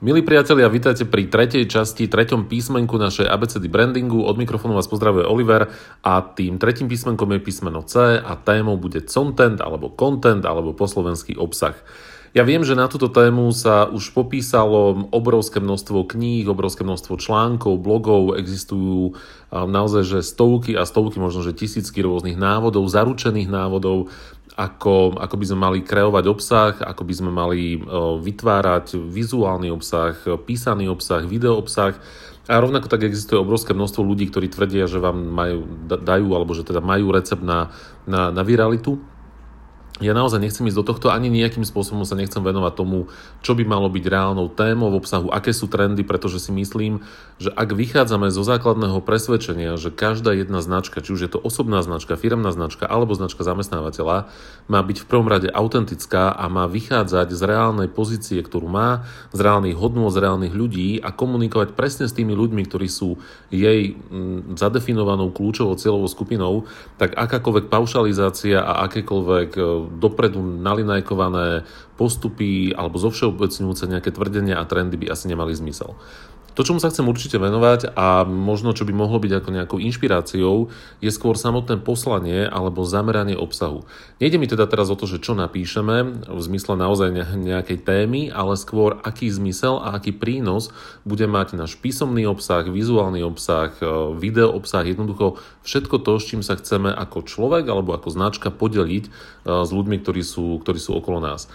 Milí priatelia, vítajte pri tretej časti, treťom písmenku našej ABCD brandingu. Od mikrofónu vás pozdravuje Oliver a tým tretím písmenkom je písmeno C a témou bude content alebo content alebo poslovenský obsah. Ja viem, že na túto tému sa už popísalo obrovské množstvo kníh, obrovské množstvo článkov, blogov, existujú naozaj že stovky a stovky, možno že tisícky rôznych návodov, zaručených návodov ako, ako by sme mali kreovať obsah, ako by sme mali e, vytvárať vizuálny obsah, písaný obsah, video obsah. A rovnako tak existuje obrovské množstvo ľudí, ktorí tvrdia, že vám majú, dajú, alebo že teda majú recept na, na, na viralitu ja naozaj nechcem ísť do tohto, ani nejakým spôsobom sa nechcem venovať tomu, čo by malo byť reálnou témou v obsahu, aké sú trendy, pretože si myslím, že ak vychádzame zo základného presvedčenia, že každá jedna značka, či už je to osobná značka, firmná značka alebo značka zamestnávateľa, má byť v prvom rade autentická a má vychádzať z reálnej pozície, ktorú má, z reálnych hodnôt, z reálnych ľudí a komunikovať presne s tými ľuďmi, ktorí sú jej mm, zadefinovanou kľúčovou cieľovou skupinou, tak akákoľvek paušalizácia a akékoľvek e, dopredu nalinajkované postupy alebo zovšeobecňujúce nejaké tvrdenia a trendy by asi nemali zmysel. To, čomu sa chcem určite venovať a možno, čo by mohlo byť ako nejakou inšpiráciou, je skôr samotné poslanie alebo zameranie obsahu. Nejde mi teda teraz o to, že čo napíšeme v zmysle naozaj nejakej témy, ale skôr aký zmysel a aký prínos bude mať náš písomný obsah, vizuálny obsah, e, video obsah, jednoducho všetko to, s čím sa chceme ako človek alebo ako značka podeliť e, s ľuďmi, ktorí sú, ktorí sú okolo nás.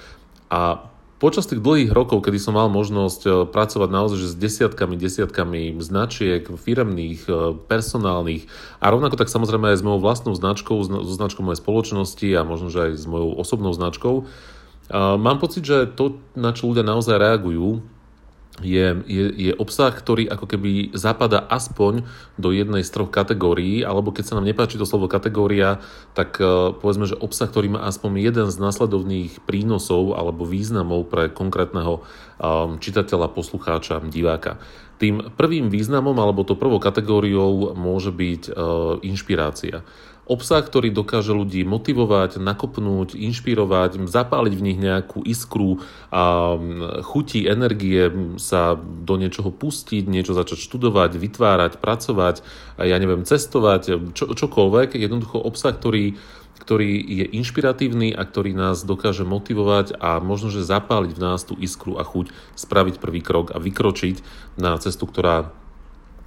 A Počas tých dlhých rokov, kedy som mal možnosť e, pracovať naozaj že s desiatkami, desiatkami značiek, firemných, e, personálnych a rovnako tak samozrejme aj s mojou vlastnou značkou, so značkou mojej spoločnosti a možno, že aj s mojou osobnou značkou, mám pocit, že to, na čo ľudia naozaj reagujú, je, je, je obsah, ktorý ako keby zapada aspoň do jednej z troch kategórií, alebo keď sa nám nepáči to slovo kategória, tak uh, povedzme, že obsah, ktorý má aspoň jeden z následovných prínosov alebo významov pre konkrétneho um, čitateľa, poslucháča, diváka. Tým prvým významom alebo to prvou kategóriou môže byť uh, inšpirácia. Obsah, ktorý dokáže ľudí motivovať, nakopnúť, inšpirovať, zapáliť v nich nejakú iskru a chuti, energie sa do niečoho pustiť, niečo začať študovať, vytvárať, pracovať, ja neviem, cestovať, čo, čokoľvek. Jednoducho obsah, ktorý, ktorý je inšpiratívny a ktorý nás dokáže motivovať a možno, že zapáliť v nás tú iskru a chuť spraviť prvý krok a vykročiť na cestu, ktorá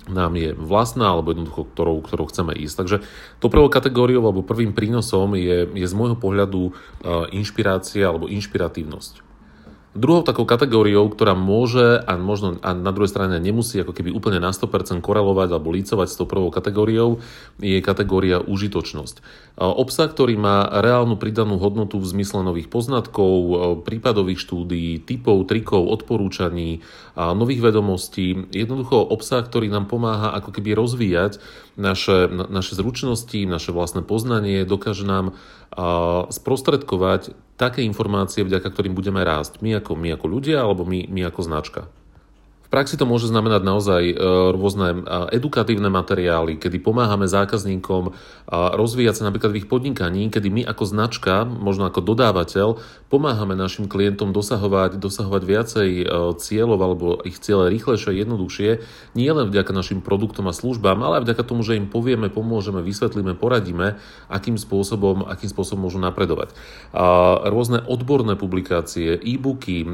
nám je vlastná alebo jednoducho, ktorou, ktorou chceme ísť. Takže to prvou kategóriou alebo prvým prínosom je, je z môjho pohľadu inšpirácia alebo inšpiratívnosť. Druhou takou kategóriou, ktorá môže a možno a na druhej strane nemusí ako keby úplne na 100% korelovať alebo lícovať s tou prvou kategóriou, je kategória užitočnosť. Obsah, ktorý má reálnu pridanú hodnotu v zmysle nových poznatkov, prípadových štúdií, typov, trikov, odporúčaní, nových vedomostí, jednoducho obsah, ktorý nám pomáha ako keby rozvíjať naše, naše zručnosti, naše vlastné poznanie, dokáže nám sprostredkovať také informácie, vďaka ktorým budeme rásť. My ako, my ako ľudia alebo my, my ako značka. V praxi to môže znamenať naozaj e, rôzne e, edukatívne materiály, kedy pomáhame zákazníkom e, rozvíjať sa napríklad v ich podnikaní, kedy my ako značka, možno ako dodávateľ, pomáhame našim klientom dosahovať, dosahovať viacej cieľov alebo ich cieľe rýchlejšie, jednoduchšie, nie len vďaka našim produktom a službám, ale aj vďaka tomu, že im povieme, pomôžeme, vysvetlíme, poradíme, akým spôsobom, akým spôsobom môžu napredovať. Rôzne odborné publikácie, e-booky,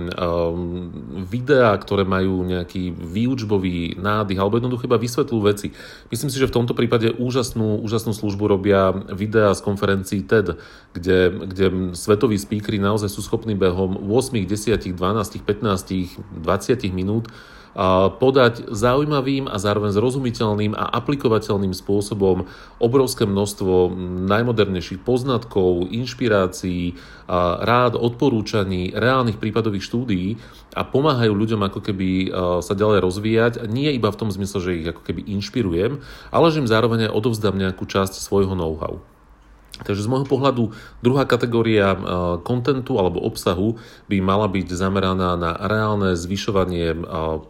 videá, ktoré majú nejaké nejaký výučbový nádych alebo jednoducho iba vysvetľujú veci. Myslím si, že v tomto prípade úžasnú, úžasnú službu robia videá z konferencií TED, kde, kde svetoví speakery naozaj sú schopní behom 8, 10, 12, 15, 20 minút podať zaujímavým a zároveň zrozumiteľným a aplikovateľným spôsobom obrovské množstvo najmodernejších poznatkov, inšpirácií, rád, odporúčaní, reálnych prípadových štúdií a pomáhajú ľuďom ako keby sa ďalej rozvíjať. Nie iba v tom zmysle, že ich ako keby inšpirujem, ale že im zároveň aj odovzdám nejakú časť svojho know-how. Takže z môjho pohľadu druhá kategória kontentu alebo obsahu by mala byť zameraná na reálne zvyšovanie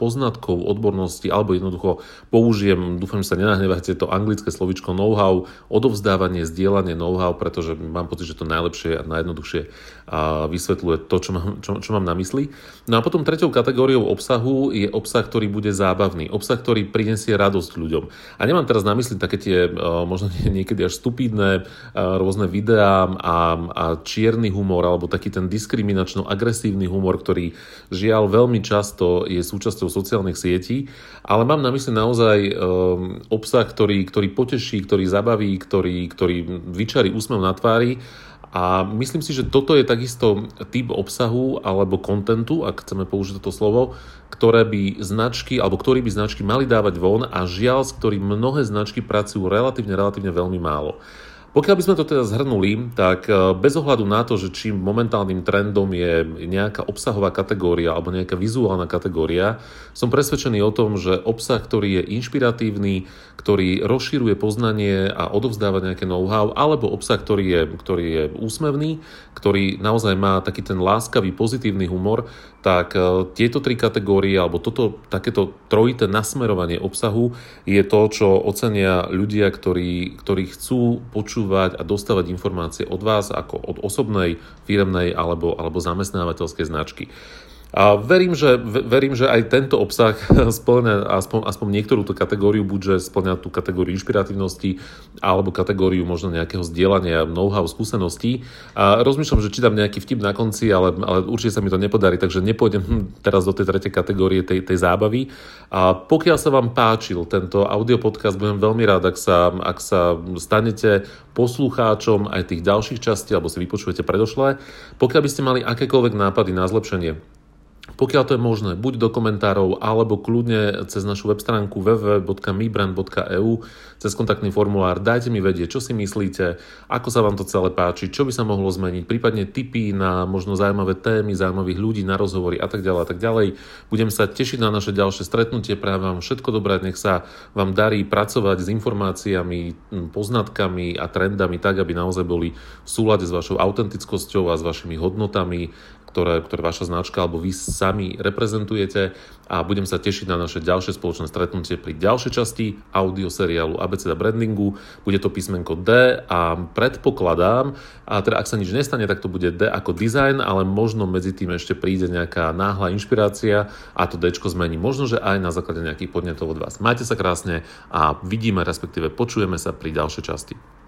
poznatkov, odbornosti alebo jednoducho použijem, dúfam, že sa nenahnevate, to anglické slovičko know-how, odovzdávanie, zdieľanie know-how, pretože mám pocit, že to najlepšie a najjednoduchšie vysvetľuje to, čo mám, čo, čo mám na mysli. No a potom treťou kategóriou obsahu je obsah, ktorý bude zábavný, obsah, ktorý prinesie radosť ľuďom. A nemám teraz na mysli také tie možno niekedy až stupidné rôzne videá a, a čierny humor alebo taký ten diskriminačno-agresívny humor, ktorý žiaľ veľmi často je súčasťou sociálnych sietí, ale mám na mysli naozaj um, obsah, ktorý, ktorý poteší, ktorý zabaví, ktorý, ktorý vyčarí úsmev na tvári a myslím si, že toto je takisto typ obsahu alebo kontentu, ak chceme použiť toto slovo, ktoré by značky, alebo ktorý by značky mali dávať von a žiaľ, s ktorým mnohé značky pracujú relatívne, relatívne veľmi málo. Pokiaľ by sme to teda zhrnuli, tak e, bez ohľadu na to, že čím momentálnym trendom je nejaká obsahová kategória alebo nejaká vizuálna kategória, som presvedčený o tom, že obsah, ktorý je inšpiratívny, ktorý rozširuje poznanie a odovzdáva nejaké know-how, alebo obsah, ktorý je, ktorý je úsmevný, ktorý naozaj má taký ten láskavý, pozitívny humor, tak e, tieto tri kategórie alebo toto takéto trojité nasmerovanie obsahu je to, čo ocenia ľudia, ktorí, ktorí chcú počúvať a dostávať informácie od vás ako od osobnej, firemnej alebo, alebo zamestnávateľskej značky. A verím, že, verím, že aj tento obsah splňa aspoň, aspoň niektorú tú kategóriu, buďže splňa tú kategóriu inšpiratívnosti alebo kategóriu možno nejakého zdieľania know-how, skúseností. A rozmýšľam, že či dám nejaký vtip na konci, ale, ale určite sa mi to nepodarí, takže nepôjdem teraz do tej tretej kategórie tej, tej zábavy. A pokiaľ sa vám páčil tento audio podcast, budem veľmi rád, ak sa, ak sa stanete poslucháčom aj tých ďalších častí, alebo si vypočujete predošlé. Pokiaľ by ste mali akékoľvek nápady na zlepšenie pokiaľ to je možné, buď do komentárov, alebo kľudne cez našu web stránku www.mibrand.eu, cez kontaktný formulár, dajte mi vedieť, čo si myslíte, ako sa vám to celé páči, čo by sa mohlo zmeniť, prípadne tipy na možno zaujímavé témy, zaujímavých ľudí na rozhovory a tak ďalej a tak ďalej. Budem sa tešiť na naše ďalšie stretnutie, práve vám všetko dobré, nech sa vám darí pracovať s informáciami, poznatkami a trendami tak, aby naozaj boli v súlade s vašou autentickosťou a s vašimi hodnotami, ktoré, ktoré vaša značka alebo vy sami reprezentujete a budem sa tešiť na naše ďalšie spoločné stretnutie pri ďalšej časti audio seriálu ABCD Brandingu. Bude to písmenko D a predpokladám, a teda ak sa nič nestane, tak to bude D ako design, ale možno medzi tým ešte príde nejaká náhla inšpirácia a to D zmení. Možno, že aj na základe nejakých podnetov od vás. Majte sa krásne a vidíme, respektíve počujeme sa pri ďalšej časti.